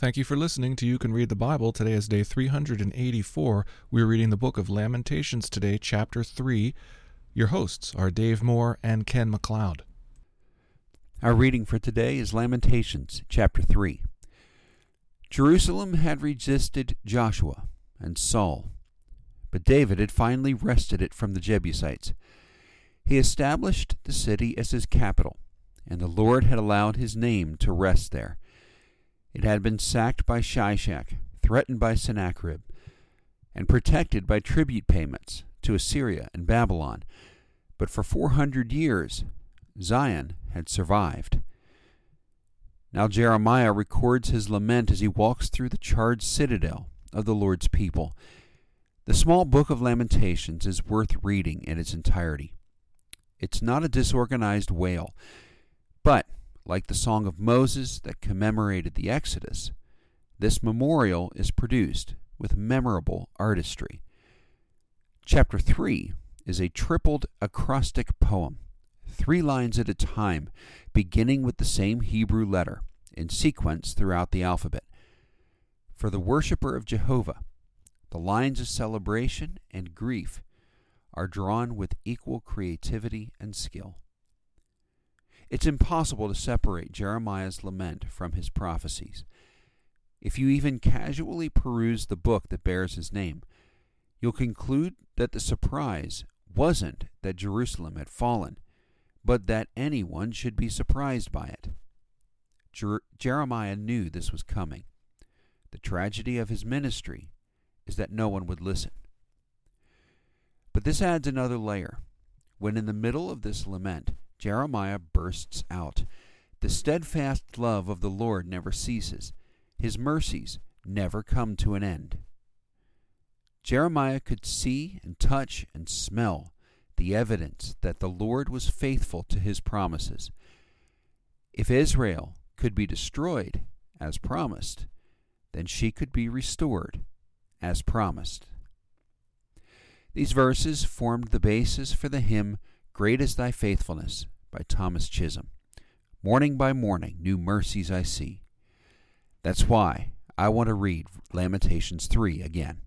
Thank you for listening to You Can Read the Bible. Today is day 384. We're reading the book of Lamentations today, chapter 3. Your hosts are Dave Moore and Ken McLeod. Our reading for today is Lamentations, chapter 3. Jerusalem had resisted Joshua and Saul, but David had finally wrested it from the Jebusites. He established the city as his capital, and the Lord had allowed his name to rest there. It had been sacked by Shishak, threatened by Sennacherib, and protected by tribute payments to Assyria and Babylon. But for four hundred years, Zion had survived. Now Jeremiah records his lament as he walks through the charred citadel of the Lord's people. The small book of Lamentations is worth reading in its entirety. It's not a disorganized wail, but like the Song of Moses that commemorated the Exodus, this memorial is produced with memorable artistry. Chapter 3 is a tripled acrostic poem, three lines at a time, beginning with the same Hebrew letter, in sequence throughout the alphabet. For the worshipper of Jehovah, the lines of celebration and grief are drawn with equal creativity and skill. It's impossible to separate Jeremiah's lament from his prophecies. If you even casually peruse the book that bears his name, you'll conclude that the surprise wasn't that Jerusalem had fallen, but that anyone should be surprised by it. Jer- Jeremiah knew this was coming. The tragedy of his ministry is that no one would listen. But this adds another layer. When in the middle of this lament, Jeremiah bursts out The steadfast love of the Lord never ceases, his mercies never come to an end. Jeremiah could see and touch and smell the evidence that the Lord was faithful to his promises. If Israel could be destroyed, as promised, then she could be restored, as promised. These verses formed the basis for the hymn Great is Thy Faithfulness by Thomas Chisholm. Morning by morning, new mercies I see. That's why I want to read Lamentations 3 again.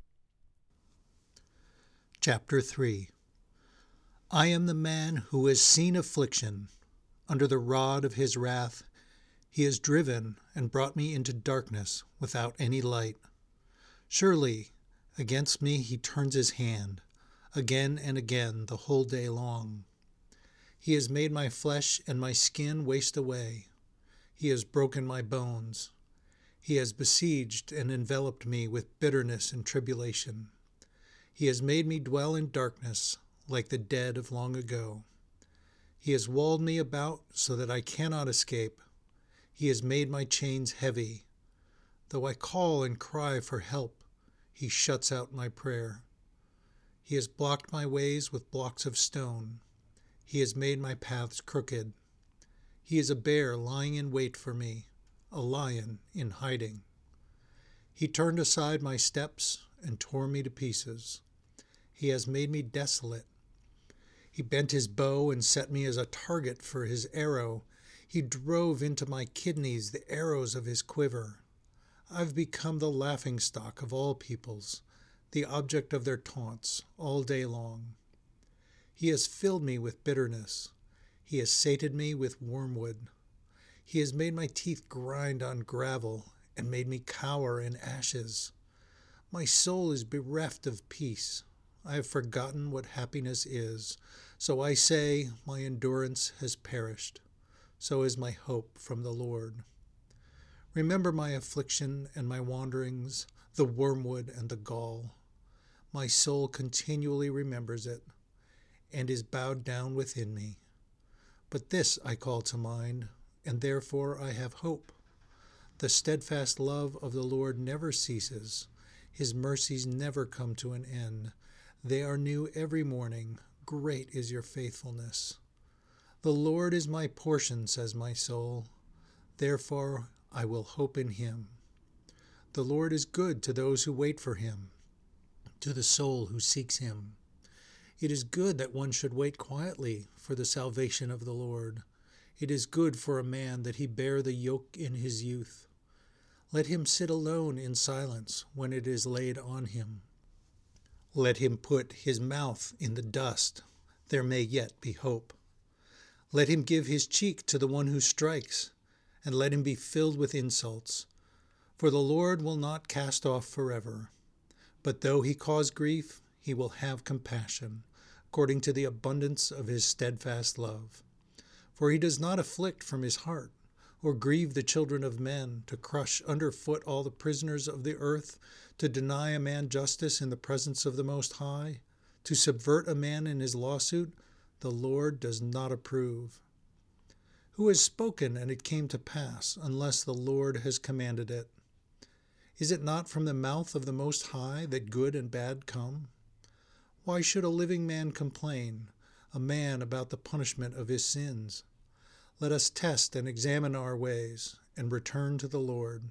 Chapter 3 I am the man who has seen affliction. Under the rod of his wrath, he has driven and brought me into darkness without any light. Surely, against me he turns his hand, again and again the whole day long. He has made my flesh and my skin waste away. He has broken my bones. He has besieged and enveloped me with bitterness and tribulation. He has made me dwell in darkness like the dead of long ago. He has walled me about so that I cannot escape. He has made my chains heavy. Though I call and cry for help, he shuts out my prayer. He has blocked my ways with blocks of stone. He has made my paths crooked. He is a bear lying in wait for me, a lion in hiding. He turned aside my steps and tore me to pieces. He has made me desolate. He bent his bow and set me as a target for his arrow. He drove into my kidneys the arrows of his quiver. I've become the laughing stock of all peoples, the object of their taunts all day long. He has filled me with bitterness. He has sated me with wormwood. He has made my teeth grind on gravel and made me cower in ashes. My soul is bereft of peace. I have forgotten what happiness is. So I say, my endurance has perished. So is my hope from the Lord. Remember my affliction and my wanderings, the wormwood and the gall. My soul continually remembers it and is bowed down within me. But this I call to mind, and therefore I have hope. The steadfast love of the Lord never ceases, his mercies never come to an end. They are new every morning. Great is your faithfulness. The Lord is my portion, says my soul. Therefore I will hope in him. The Lord is good to those who wait for him, to the soul who seeks him. It is good that one should wait quietly for the salvation of the Lord. It is good for a man that he bear the yoke in his youth. Let him sit alone in silence when it is laid on him. Let him put his mouth in the dust. There may yet be hope. Let him give his cheek to the one who strikes, and let him be filled with insults. For the Lord will not cast off forever. But though he cause grief, he will have compassion, according to the abundance of his steadfast love. For he does not afflict from his heart, or grieve the children of men, to crush under foot all the prisoners of the earth, to deny a man justice in the presence of the Most High, to subvert a man in his lawsuit, the Lord does not approve. Who has spoken and it came to pass, unless the Lord has commanded it? Is it not from the mouth of the Most High that good and bad come? Why should a living man complain, a man about the punishment of his sins? Let us test and examine our ways, and return to the Lord.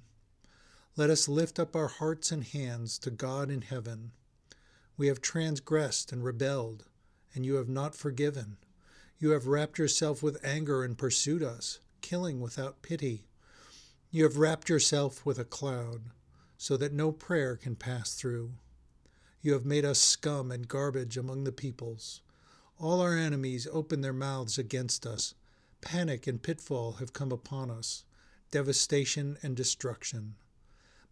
Let us lift up our hearts and hands to God in heaven. We have transgressed and rebelled, and you have not forgiven. You have wrapped yourself with anger and pursued us, killing without pity. You have wrapped yourself with a cloud so that no prayer can pass through. You have made us scum and garbage among the peoples. All our enemies open their mouths against us. Panic and pitfall have come upon us, devastation and destruction.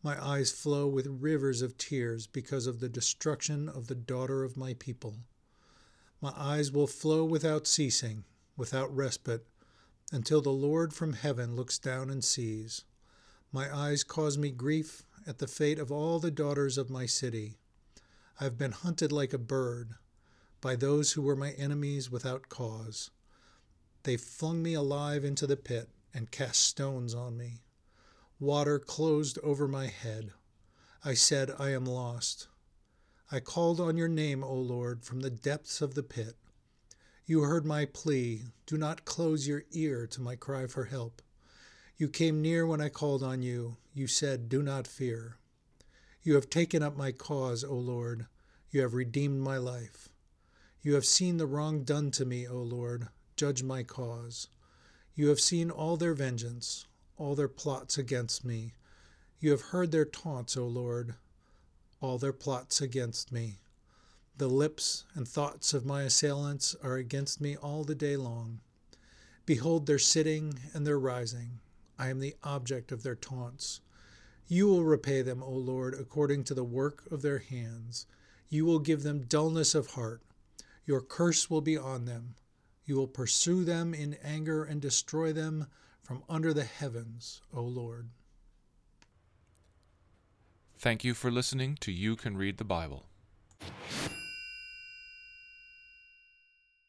My eyes flow with rivers of tears because of the destruction of the daughter of my people. My eyes will flow without ceasing, without respite, until the Lord from heaven looks down and sees. My eyes cause me grief at the fate of all the daughters of my city. I have been hunted like a bird by those who were my enemies without cause. They flung me alive into the pit and cast stones on me. Water closed over my head. I said, I am lost. I called on your name, O Lord, from the depths of the pit. You heard my plea. Do not close your ear to my cry for help. You came near when I called on you. You said, Do not fear. You have taken up my cause, O Lord. You have redeemed my life. You have seen the wrong done to me, O Lord. Judge my cause. You have seen all their vengeance, all their plots against me. You have heard their taunts, O Lord, all their plots against me. The lips and thoughts of my assailants are against me all the day long. Behold their sitting and their rising. I am the object of their taunts. You will repay them, O Lord, according to the work of their hands. You will give them dullness of heart. Your curse will be on them. You will pursue them in anger and destroy them from under the heavens, O Lord. Thank you for listening to You Can Read the Bible.